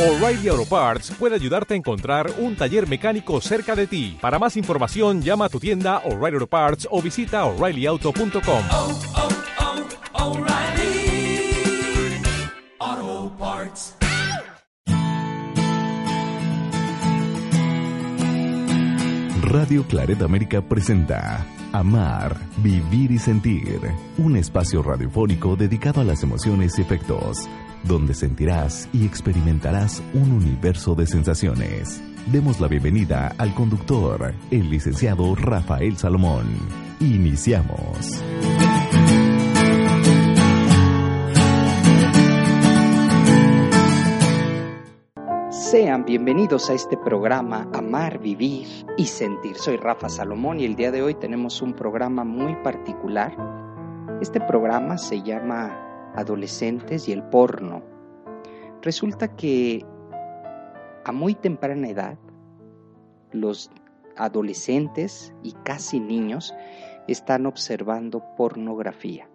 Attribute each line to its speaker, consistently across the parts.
Speaker 1: O'Reilly Auto Parts puede ayudarte a encontrar un taller mecánico cerca de ti. Para más información, llama a tu tienda O'Reilly Auto Parts o visita oreillyauto.com.
Speaker 2: oh, oh, O'Reilly Auto Parts.
Speaker 3: Radio Claret América presenta Amar, Vivir y Sentir, un espacio radiofónico dedicado a las emociones y efectos, donde sentirás y experimentarás un universo de sensaciones. Demos la bienvenida al conductor, el licenciado Rafael Salomón. Iniciamos.
Speaker 4: Sean bienvenidos a este programa Amar, Vivir y Sentir. Soy Rafa Salomón y el día de hoy tenemos un programa muy particular. Este programa se llama Adolescentes y el porno. Resulta que a muy temprana edad los adolescentes y casi niños están observando pornografía.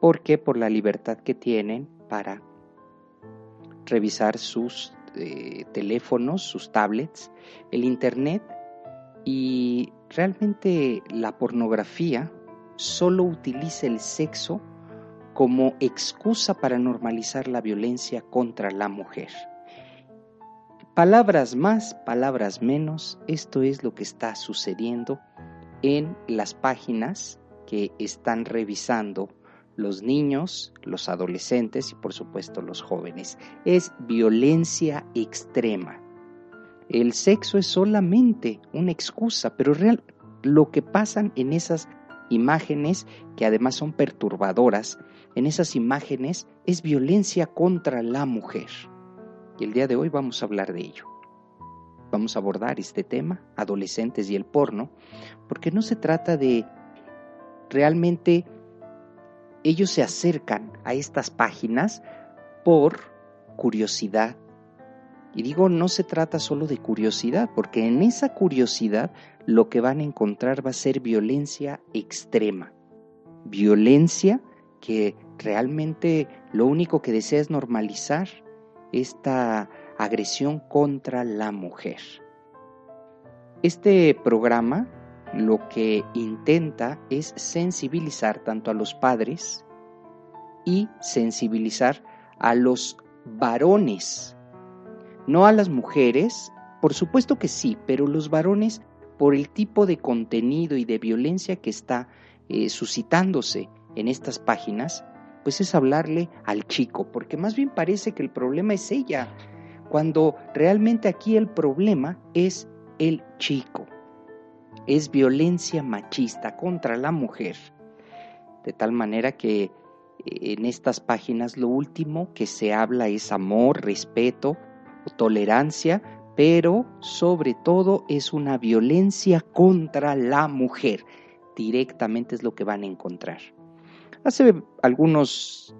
Speaker 4: ¿Por qué? Por la libertad que tienen para revisar sus eh, teléfonos, sus tablets, el internet y realmente la pornografía solo utiliza el sexo como excusa para normalizar la violencia contra la mujer. Palabras más, palabras menos, esto es lo que está sucediendo en las páginas que están revisando los niños, los adolescentes y por supuesto los jóvenes. Es violencia extrema. El sexo es solamente una excusa, pero real, lo que pasan en esas imágenes, que además son perturbadoras, en esas imágenes es violencia contra la mujer. Y el día de hoy vamos a hablar de ello. Vamos a abordar este tema, adolescentes y el porno, porque no se trata de realmente ellos se acercan a estas páginas por curiosidad. Y digo, no se trata solo de curiosidad, porque en esa curiosidad lo que van a encontrar va a ser violencia extrema. Violencia que realmente lo único que desea es normalizar esta agresión contra la mujer. Este programa lo que intenta es sensibilizar tanto a los padres y sensibilizar a los varones, no a las mujeres, por supuesto que sí, pero los varones por el tipo de contenido y de violencia que está eh, suscitándose en estas páginas, pues es hablarle al chico, porque más bien parece que el problema es ella, cuando realmente aquí el problema es el chico es violencia machista contra la mujer. De tal manera que eh, en estas páginas lo último que se habla es amor, respeto, tolerancia, pero sobre todo es una violencia contra la mujer. Directamente es lo que van a encontrar. Hace algunos,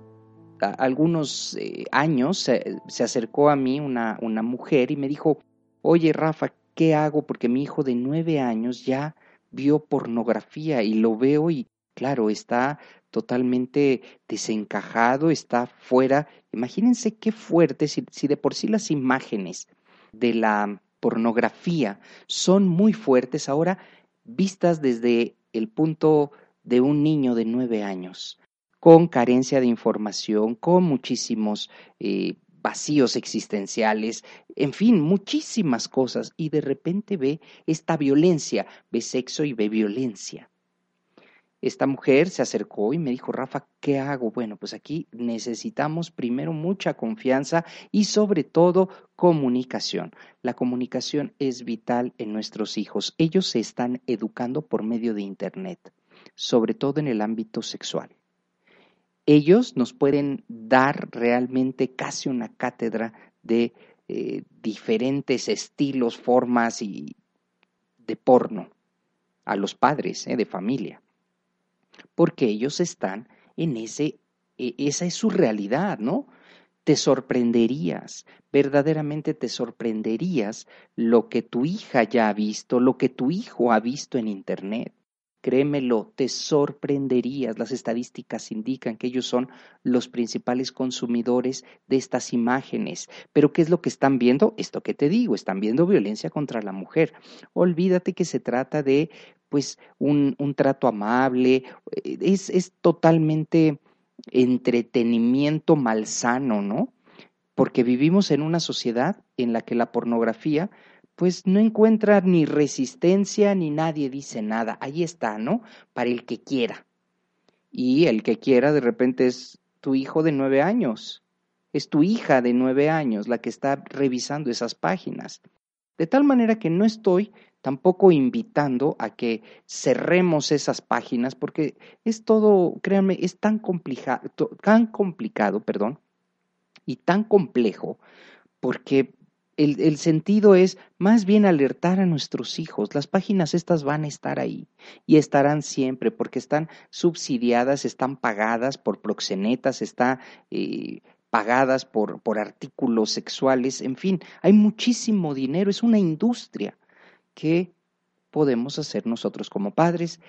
Speaker 4: algunos eh, años se, se, acercó a mí una, una mujer y me dijo, oye Rafa, ¿qué hago? Porque mi hijo de nueve años ya vio pornografía y lo veo y claro, está totalmente desencajado, está fuera. Imagínense qué fuerte, si, si, de por sí las imágenes de la pornografía son muy fuertes, ahora vistas desde el punto de un niño de nueve años, con carencia de información, con muchísimos eh, vacíos existenciales, en fin, muchísimas cosas, y de repente ve esta violencia, ve sexo y ve violencia. Esta mujer se acercó y me dijo, Rafa, ¿qué hago? Bueno, pues aquí necesitamos primero mucha confianza y sobre todo comunicación. La comunicación es vital en nuestros hijos. Ellos se están educando por medio de Internet, sobre todo en el ámbito sexual ellos nos pueden dar realmente casi una cátedra de eh, diferentes estilos, formas y de porno a los padres eh, de familia, porque ellos están en ese, e, esa es su realidad, ¿no? Te sorprenderías, verdaderamente te sorprenderías lo que tu hija ya ha visto, lo que tu hijo ha visto en Internet. Créemelo, te sorprenderías. Las estadísticas indican que ellos son los principales consumidores de estas imágenes. Pero ¿qué es lo que están viendo? Esto que te digo, están viendo violencia contra la mujer. Olvídate que se trata de pues un, un trato amable, es, es totalmente entretenimiento malsano, ¿no? Porque vivimos en una sociedad en la que la pornografía pues no encuentra ni resistencia ni nadie dice nada. Ahí está, ¿no? Para el que quiera. Y el que quiera de repente es tu hijo de nueve años, es tu hija de nueve años la que está revisando esas páginas. De tal manera que no estoy tampoco invitando a que cerremos esas páginas porque es todo, créanme, es tan, complicado, tan complicado, perdón, y tan complejo porque el, sentido es más bien alertar a nuestros hijos. Las páginas estas van a estar ahí y estarán siempre porque están subsidiadas, están pagadas por proxenetas, están eh, pagadas por, por artículos sexuales, en fin, hay muchísimo dinero, es una industria que podemos hacer nosotros como padres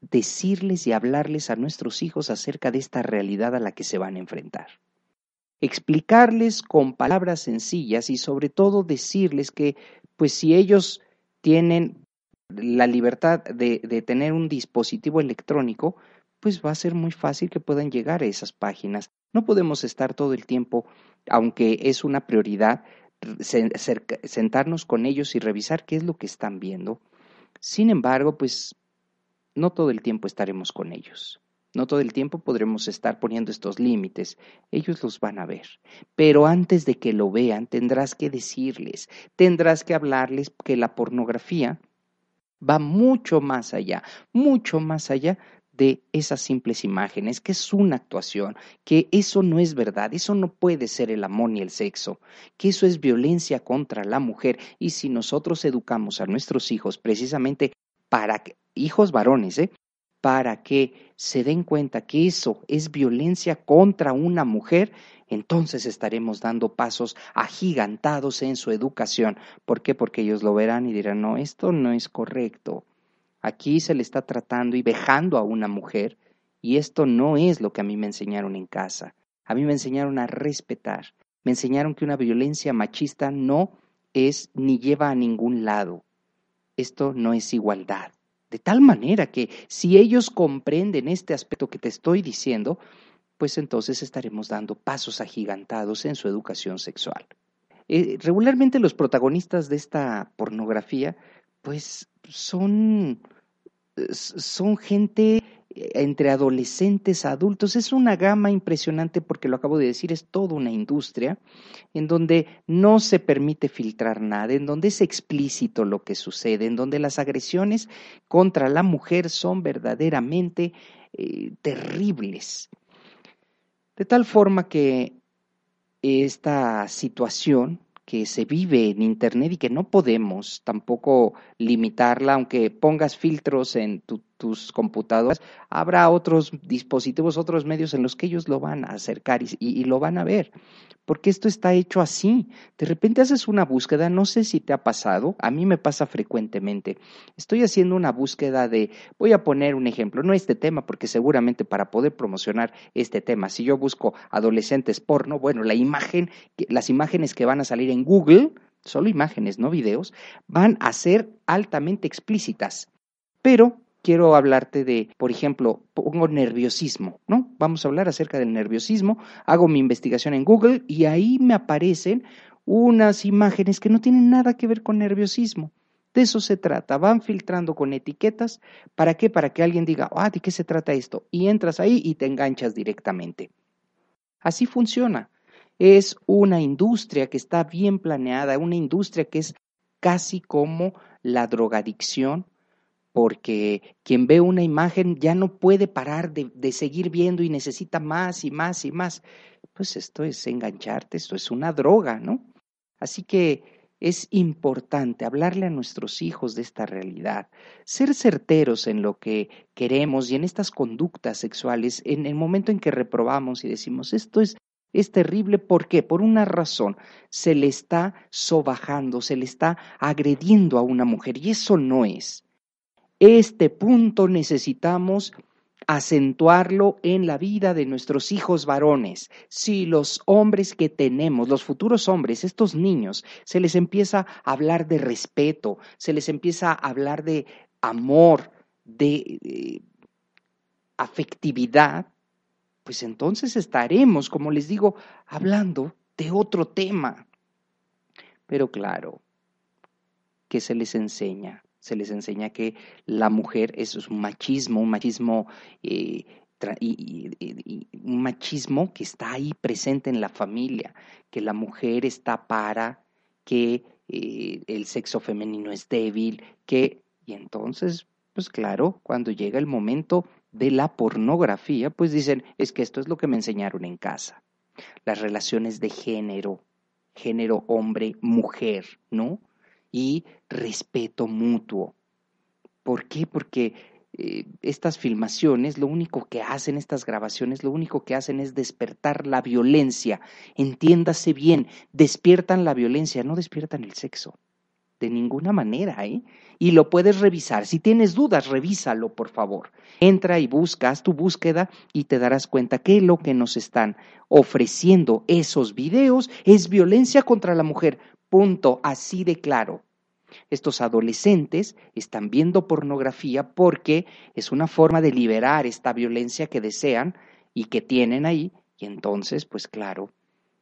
Speaker 4: decirles y hablarles a nuestros hijos acerca de esta realidad a la que se van a enfrentar explicarles con palabras sencillas y sobre todo decirles que pues si ellos tienen la libertad de, tener un dispositivo electrónico, pues va a ser muy fácil que puedan llegar a esas páginas. No podemos estar todo el tiempo, aunque es una prioridad, sentarnos con ellos y revisar qué es lo que están viendo. Sin embargo, pues no todo el tiempo estaremos con ellos. No todo el tiempo podremos estar poniendo estos límites. Ellos los van a ver. Pero antes de que lo vean, tendrás que decirles, tendrás que hablarles que la pornografía va mucho más allá, mucho más allá de esas simples imágenes, que es una actuación, que eso no es verdad, eso no puede ser el amor ni el sexo, que eso es violencia contra la mujer. Y si nosotros educamos a nuestros hijos precisamente para que, hijos varones, ¿eh? Para que se den cuenta que eso es violencia contra una mujer, entonces estaremos dando pasos agigantados en su educación. ¿Por qué? Porque ellos lo verán y dirán, no, esto no es correcto. Aquí se le está tratando y vejando a una mujer y esto no es lo que a mí me enseñaron en casa. A mí me enseñaron a respetar. Me enseñaron que una violencia machista no es ni lleva a ningún lado. Esto no es igualdad. De tal manera que si ellos comprenden este aspecto que te estoy diciendo, pues entonces estaremos dando pasos agigantados en su educación sexual. Eh, regularmente los protagonistas de esta pornografía, pues son, son gente entre adolescentes, adultos. Es una gama impresionante porque lo acabo de decir, es toda una industria en donde no se permite filtrar nada, en donde es explícito lo que sucede, en donde las agresiones contra la mujer son verdaderamente eh, terribles. De tal forma que esta situación que se vive en Internet y que no podemos tampoco limitarla, aunque pongas filtros en tus computadoras, habrá otros dispositivos, otros medios en los que ellos lo van a acercar y, y, lo van a ver, porque esto está hecho así. De repente haces una búsqueda, no sé si te ha pasado, a mí me pasa frecuentemente. Estoy haciendo una búsqueda de, voy a poner un ejemplo, no este tema, porque seguramente para poder promocionar este tema, si yo busco adolescentes porno, bueno, la imagen, las imágenes que van a salir en Google, solo imágenes, no videos, van a ser altamente explícitas. Pero quiero hablarte de, por ejemplo, pongo nerviosismo, ¿no? Vamos a hablar acerca del nerviosismo, hago mi investigación en Google y ahí me aparecen unas imágenes que no tienen nada que ver con nerviosismo. De eso se trata, van filtrando con etiquetas, ¿para qué? Para que alguien diga, ah, ¿de qué se trata esto? Y entras ahí y te enganchas directamente. Así funciona. Es una industria que está bien planeada, una industria que es casi como la drogadicción porque quien ve una imagen ya no puede parar de, de, seguir viendo y necesita más y más y más. Pues esto es engancharte, esto es una droga, ¿no? Así que es importante hablarle a nuestros hijos de esta realidad, ser certeros en lo que queremos y en estas conductas sexuales, en el momento en que reprobamos y decimos, esto es, es terrible, ¿por qué? Por una razón, se le está sobajando, se le está agrediendo a una mujer y eso no es Este punto necesitamos acentuarlo en la vida de nuestros hijos varones. Si los hombres que tenemos, los futuros hombres, estos niños, se les empieza a hablar de respeto, se les empieza a hablar de amor, de eh, afectividad, pues entonces estaremos, como les digo, hablando de otro tema. Pero claro, ¿qué se les enseña? Se les enseña que la mujer es un machismo, un machismo, eh, un machismo que está ahí presente en la familia, que la mujer está para, que eh, el sexo femenino es débil, que, y entonces, pues claro, cuando llega el momento de la pornografía, pues dicen, es que esto es lo que me enseñaron en casa. Las relaciones de género, género hombre-mujer, ¿no? Y respeto mutuo. ¿Por qué? Porque eh, estas filmaciones, lo único que hacen, estas grabaciones, lo único que hacen es despertar la violencia. Entiéndase bien, despiertan la violencia, no despiertan el sexo. De ninguna manera, ¿eh? Y lo puedes revisar. Si tienes dudas, revísalo, por favor. Entra y busca, haz tu búsqueda y te darás cuenta que lo que nos están ofreciendo esos videos es violencia contra la mujer. Punto, así de claro. Estos adolescentes están viendo pornografía porque es una forma de liberar esta violencia que desean y que tienen ahí. Y entonces, pues claro,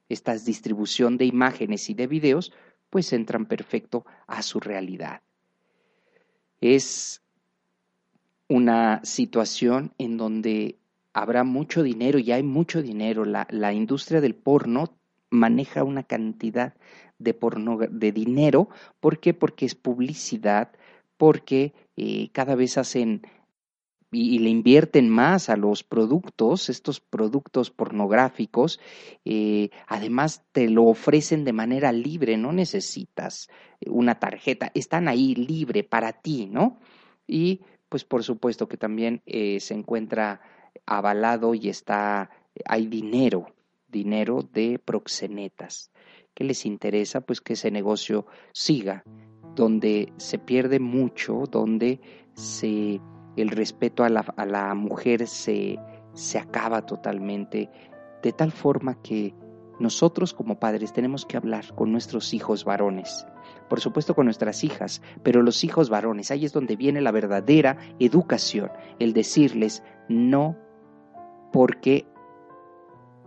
Speaker 4: esta distribución de imágenes y de videos pues entran perfecto a su realidad. Es una situación en donde habrá mucho dinero y hay mucho dinero. La, la industria del porno maneja una cantidad de, de dinero. ¿Por qué? Porque es publicidad, porque eh, cada vez hacen y, le invierten más a los productos, estos productos pornográficos, eh, además te lo ofrecen de manera libre, no necesitas una tarjeta, están ahí libre para ti, ¿no? Y pues por supuesto que también eh, se encuentra avalado y está, hay dinero, dinero de proxenetas. ¿Qué les interesa? Pues que ese negocio siga, donde se pierde mucho, donde se el respeto a la, a la mujer se, se acaba totalmente, de tal forma que nosotros como padres tenemos que hablar con nuestros hijos varones, por supuesto con nuestras hijas, pero los hijos varones, ahí es donde viene la verdadera educación, el decirles no porque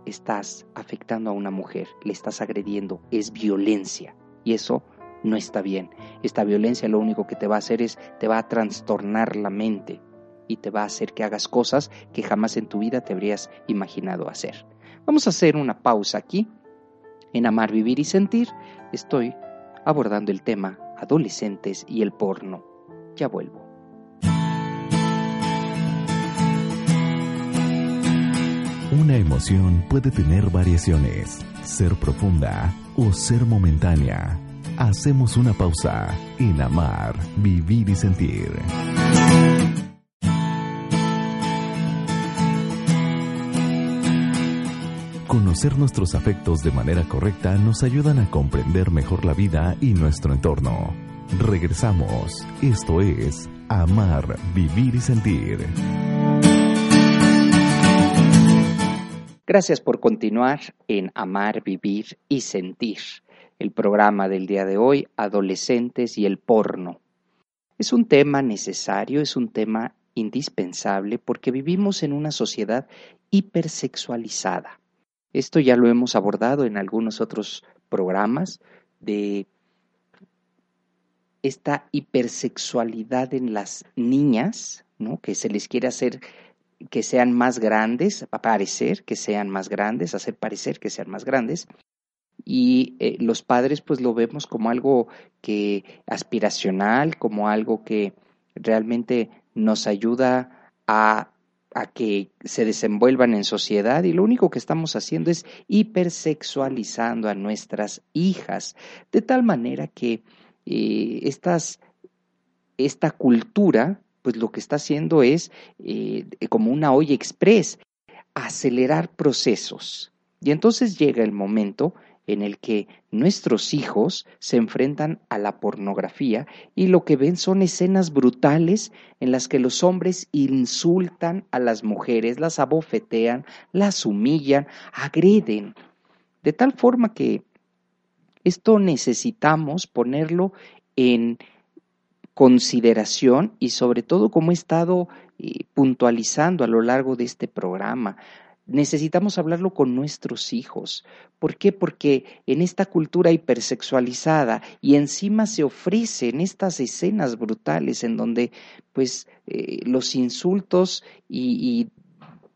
Speaker 4: estás afectando a una mujer, le estás agrediendo, es violencia y eso no está bien. Esta violencia lo único que te va a hacer es, te va a trastornar la mente y te va a hacer que hagas cosas que jamás en tu vida te habrías imaginado hacer. Vamos a hacer una pausa aquí. En Amar, Vivir y Sentir estoy abordando el tema adolescentes y el porno. Ya vuelvo.
Speaker 3: Una emoción puede tener variaciones, ser profunda o ser momentánea. Hacemos una pausa en amar, vivir y sentir. Conocer nuestros afectos de manera correcta nos ayudan a comprender mejor la vida y nuestro entorno. Regresamos. Esto es Amar, Vivir y Sentir.
Speaker 4: Gracias por continuar en Amar, Vivir y Sentir, el programa del día de hoy, Adolescentes y el porno. Es un tema necesario, es un tema indispensable porque vivimos en una sociedad hipersexualizada. Esto ya lo hemos abordado en algunos otros programas de esta hipersexualidad en las niñas, ¿no? que se les quiere hacer que sean más grandes, parecer que sean más grandes, hacer parecer que sean más grandes. Y eh, los padres pues lo vemos como algo que aspiracional, como algo que realmente nos ayuda a, a que se desenvuelvan en sociedad y lo único que estamos haciendo es hipersexualizando a nuestras hijas, de tal manera que eh, estas, esta cultura pues lo que está haciendo es, eh, como una olla express, acelerar procesos. Y entonces llega el momento en el que nuestros hijos se enfrentan a la pornografía y lo que ven son escenas brutales en las que los hombres insultan a las mujeres, las abofetean, las humillan, agreden, de tal forma que esto necesitamos ponerlo en consideración y sobre todo como he estado eh, puntualizando a lo largo de este programa. Necesitamos hablarlo con nuestros hijos. ¿Por qué? Porque en esta cultura hipersexualizada y encima se ofrecen estas escenas brutales en donde pues eh, los insultos y, y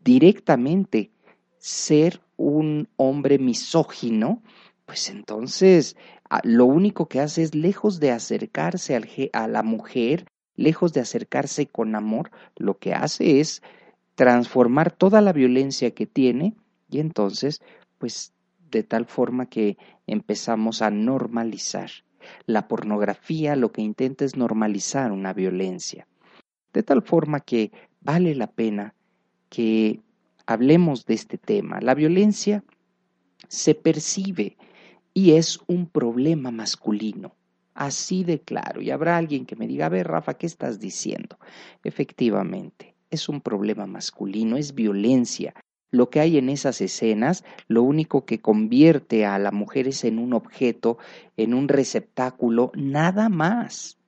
Speaker 4: directamente ser un hombre misógino, pues entonces lo único que hace es, lejos de acercarse al, a la mujer, lejos de acercarse con amor, lo que hace es transformar toda la violencia que tiene y entonces, pues, de tal forma que empezamos a normalizar. La pornografía lo que intenta es normalizar una violencia. De tal forma que vale la pena que hablemos de este tema. La violencia se percibe y es un problema masculino. Así de claro. Y habrá alguien que me diga, a ver, Rafa, ¿qué estás diciendo? Efectivamente, es un problema masculino, es violencia. Lo que hay en esas escenas, lo único que convierte a la mujer es en un objeto, en un receptáculo, nada más.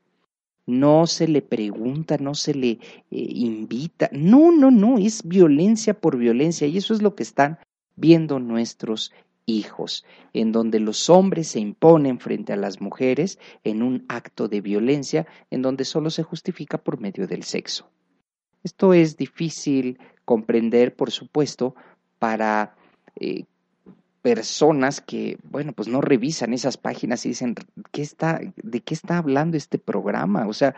Speaker 4: No se le pregunta, no se le eh, invita. No, no, no, es violencia por violencia y eso es lo que están viendo nuestros hijos, en donde los hombres se imponen frente a las mujeres en un acto de violencia en donde solo se justifica por medio del sexo. Esto es difícil comprender, por supuesto, para eh, personas que, bueno, pues no revisan esas páginas y dicen, ¿qué está, ¿de qué está hablando este programa? O sea,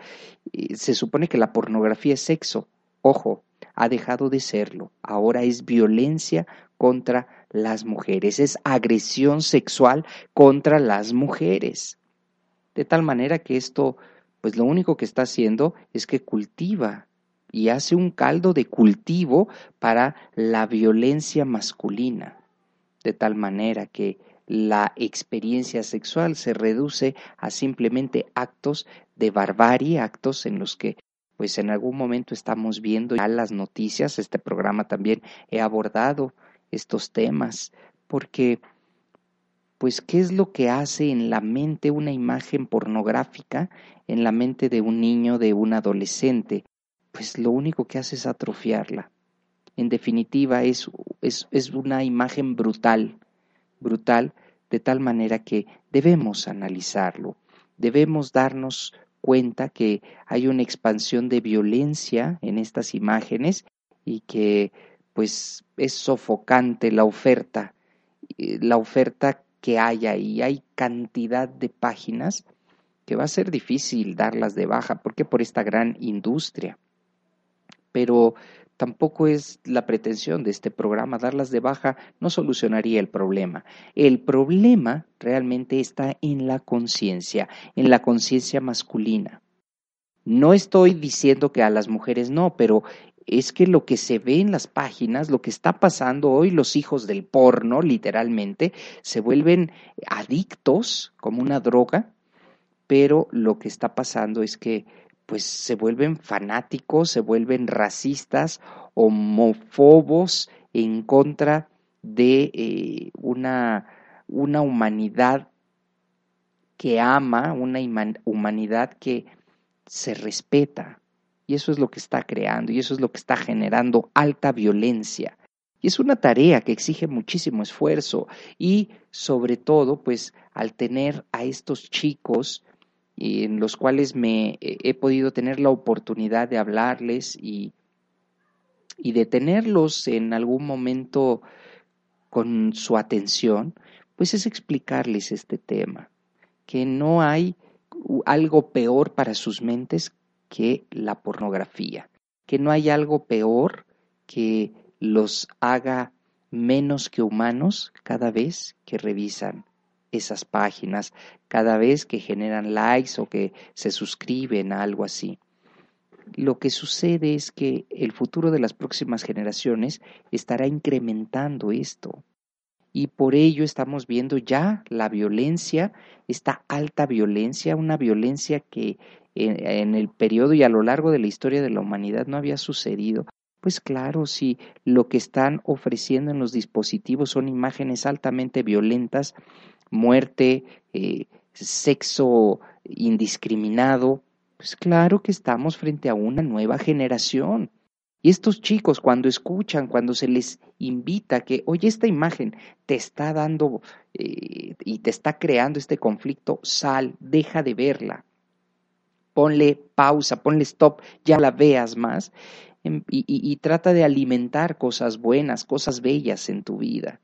Speaker 4: eh, se supone que la pornografía es sexo. Ojo, ha dejado de serlo. Ahora es violencia contra las mujeres, es agresión sexual contra las mujeres. De tal manera que esto, pues lo único que está haciendo es que cultiva y hace un caldo de cultivo para la violencia masculina. De tal manera que la experiencia sexual se reduce a simplemente actos de barbarie, actos en los que pues en algún momento estamos viendo ya las noticias, este programa también he abordado estos temas, porque pues qué es lo que hace en la mente una imagen pornográfica, en la mente de un niño, de un adolescente, pues lo único que hace es atrofiarla. En definitiva, es, es, es una imagen brutal, brutal, de tal manera que debemos analizarlo, debemos darnos cuenta que hay una expansión de violencia en estas imágenes y que pues es sofocante la oferta, eh, la oferta que hay ahí. Hay cantidad de páginas que va a ser difícil darlas de baja, porque por esta gran industria. Pero tampoco es la pretensión de este programa. Darlas de baja no solucionaría el problema. El problema realmente está en la conciencia, en la conciencia masculina. No estoy diciendo que a las mujeres no, pero es que lo que se ve en las páginas, lo que está pasando hoy, los hijos del porno, literalmente, se vuelven adictos como una droga, pero lo que está pasando es que pues se vuelven fanáticos, se vuelven racistas, homofobos en contra de eh, una, una humanidad que ama, una humanidad que se respeta, y eso es lo que está creando y eso es lo que está generando alta violencia. Y es una tarea que exige muchísimo esfuerzo y sobre todo, pues al tener a estos chicos en los cuales me he podido tener la oportunidad de hablarles y, y de tenerlos en algún momento con su atención, pues es explicarles este tema, que no hay algo peor para sus mentes que la pornografía, que no hay algo peor que los haga menos que humanos cada vez que revisan esas páginas, cada vez que generan likes o que se suscriben a algo así. Lo que sucede es que el futuro de las próximas generaciones estará incrementando esto. y por ello estamos viendo ya la violencia, esta alta violencia, una violencia que en, el periodo y a lo largo de la historia de la humanidad no había sucedido. Pues claro, si lo que están ofreciendo en los dispositivos son imágenes altamente violentas, muerte, eh, sexo indiscriminado, pues claro que estamos frente a una nueva generación. Y estos chicos cuando escuchan, cuando se les invita que, oye, esta imagen te está dando eh, y te está creando este conflicto, sal, deja de verla, ponle pausa, ponle stop, ya la veas más. Em, y, trata de alimentar cosas buenas, cosas bellas en tu vida.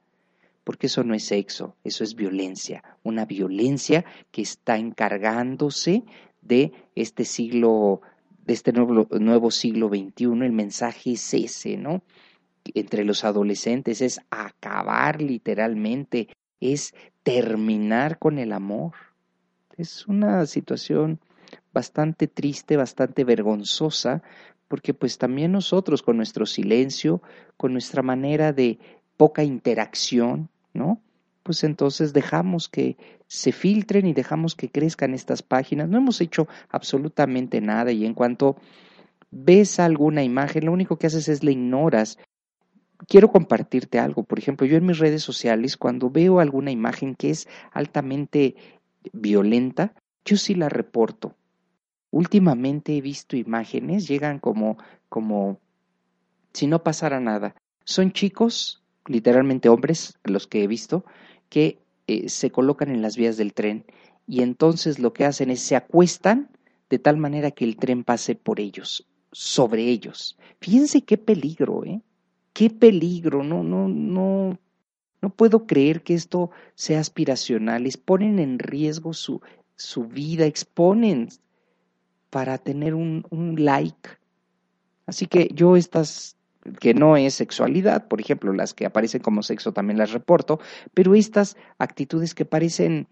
Speaker 4: Porque eso no es sexo, eso es violencia, una violencia que está encargándose de este siglo, de este nuevo, nuevo siglo XXI. El mensaje es ese, ¿no? Entre los adolescentes es acabar literalmente, es terminar con el amor. Es una situación bastante triste, bastante vergonzosa, porque pues también nosotros con nuestro silencio, con nuestra manera de poca interacción, ¿no? Pues entonces dejamos que se filtren y dejamos que crezcan estas páginas. No hemos hecho absolutamente nada y en cuanto ves alguna imagen, lo único que haces es la ignoras. Quiero compartirte algo. Por ejemplo, yo en mis redes sociales, cuando veo alguna imagen que es altamente violenta, yo sí la reporto. Últimamente he visto imágenes, llegan como, como si no pasara nada. Son chicos, literalmente hombres, los que he visto, que eh, se colocan en las vías del tren y entonces lo que hacen es se acuestan de tal manera que el tren pase por ellos, sobre ellos. Fíjense qué peligro, ¿eh? Qué peligro, no, no, no, no puedo creer que esto sea aspiracional. Exponen en riesgo su, su vida, exponen para tener un, un like. Así que yo estas que no es sexualidad, por ejemplo, las que aparecen como sexo también las reporto, pero estas actitudes que parecen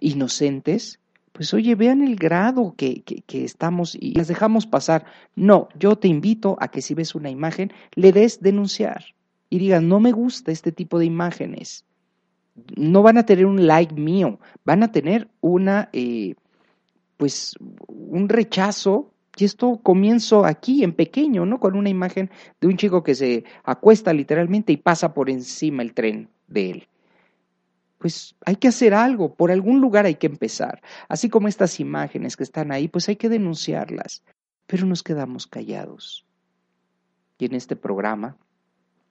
Speaker 4: inocentes, pues oye, vean el grado que, que, estamos y las dejamos pasar. No, yo te invito a que si ves una imagen, le des denunciar y digas, no me gusta este tipo de imágenes. No van a tener un like mío, van a tener una, eh, pues un rechazo y esto comienzo aquí en pequeño, ¿no? Con una imagen de un chico que se acuesta literalmente y pasa por encima el tren de él. Pues hay que hacer algo, por algún lugar hay que empezar. Así como estas imágenes que están ahí, pues hay que denunciarlas. Pero nos quedamos callados. Y en este programa,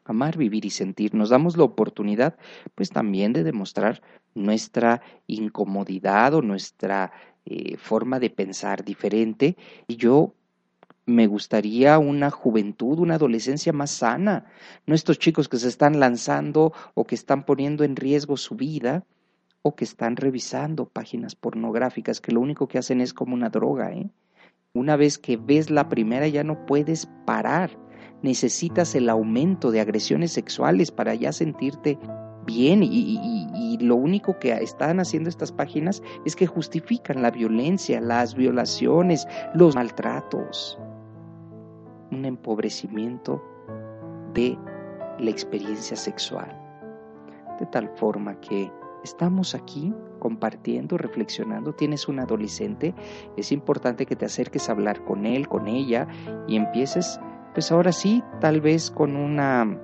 Speaker 4: Amar, Vivir y Sentir, nos damos la oportunidad, pues también de demostrar nuestra incomodidad o nuestra eh, forma de pensar diferente y yo me gustaría una juventud, una adolescencia más sana, no estos chicos que se están lanzando o que están poniendo en riesgo su vida o que están revisando páginas pornográficas que lo único que hacen es como una droga. ¿eh? Una vez que ves la primera ya no puedes parar, necesitas el aumento de agresiones sexuales para ya sentirte bien y, lo único que están haciendo estas páginas es que justifican la violencia, las violaciones, los maltratos, un empobrecimiento de la experiencia sexual. De tal forma que estamos aquí compartiendo, reflexionando, tienes un adolescente, es importante que te acerques a hablar con él, con ella y empieces, pues ahora sí, tal vez con una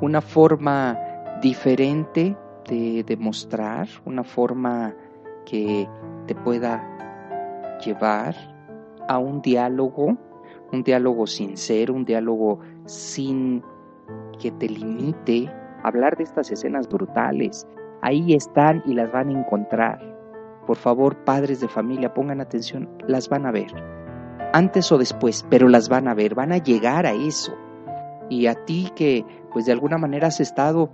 Speaker 4: una forma diferente de demostrar, una forma que te pueda llevar a un diálogo, un diálogo sincero, un diálogo sin que te limite. Hablar de estas escenas brutales, ahí están y las van a encontrar. Por favor, padres de familia, pongan atención, las van a ver. Antes o después, pero las van a ver, van a llegar a eso. Y a ti que pues de alguna manera has estado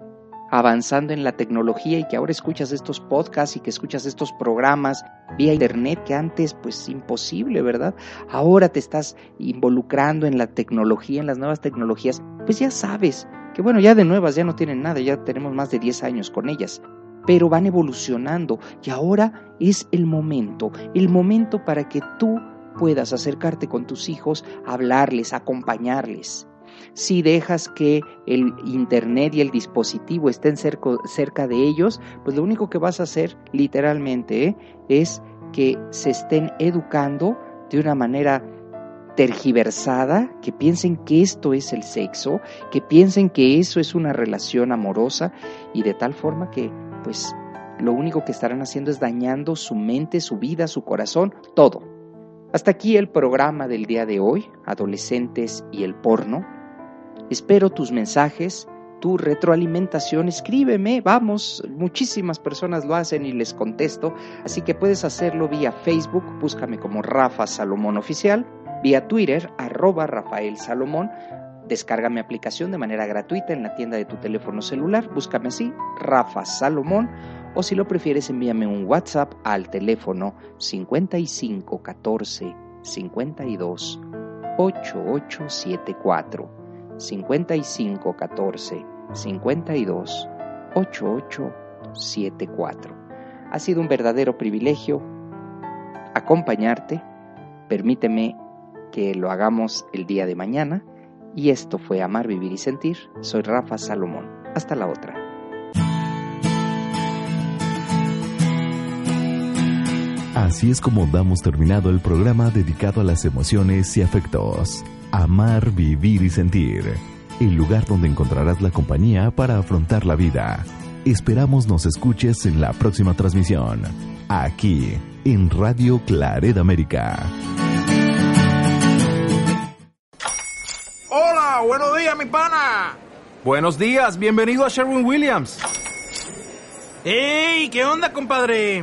Speaker 4: avanzando en la tecnología y que ahora escuchas estos podcasts y que escuchas estos programas vía internet que antes pues imposible, ¿verdad? Ahora te estás involucrando en la tecnología, en las nuevas tecnologías, pues ya sabes que bueno, ya de nuevas ya no tienen nada, ya tenemos más de 10 años con ellas, pero van evolucionando y ahora es el momento, el momento para que tú puedas acercarte con tus hijos, hablarles, acompañarles si dejas que el Internet y el dispositivo estén cerca de ellos, pues lo único que vas a hacer literalmente ¿eh? es que se estén educando de una manera tergiversada, que piensen que esto es el sexo, que piensen que eso es una relación amorosa y de tal forma que pues lo único que estarán haciendo es dañando su mente, su vida, su corazón, todo. Hasta aquí el programa del día de hoy, Adolescentes y el porno. Espero tus mensajes, tu retroalimentación, escríbeme, vamos, muchísimas personas lo hacen y les contesto, así que puedes hacerlo vía Facebook, búscame como Rafa Salomón Oficial, vía Twitter, arroba Rafael Salomón, descarga mi aplicación de manera gratuita en la tienda de tu teléfono celular, búscame así, Rafa Salomón, o si lo prefieres envíame un WhatsApp al teléfono 5514 52 8874 5514 52 8874. Ha sido un verdadero privilegio acompañarte. Permíteme que lo hagamos el día de mañana. Y esto fue Amar, Vivir y Sentir. Soy Rafa Salomón. Hasta la otra.
Speaker 3: Así es como damos terminado el programa dedicado a las emociones y afectos. Amar, vivir y sentir el lugar donde encontrarás la compañía para afrontar la vida. Esperamos nos escuches en la próxima transmisión, aquí en Radio Claret América.
Speaker 5: Hola, buenos días, mi pana.
Speaker 6: Buenos días, bienvenido a Sherwin Williams.
Speaker 5: ¡Ey! ¿Qué onda, compadre?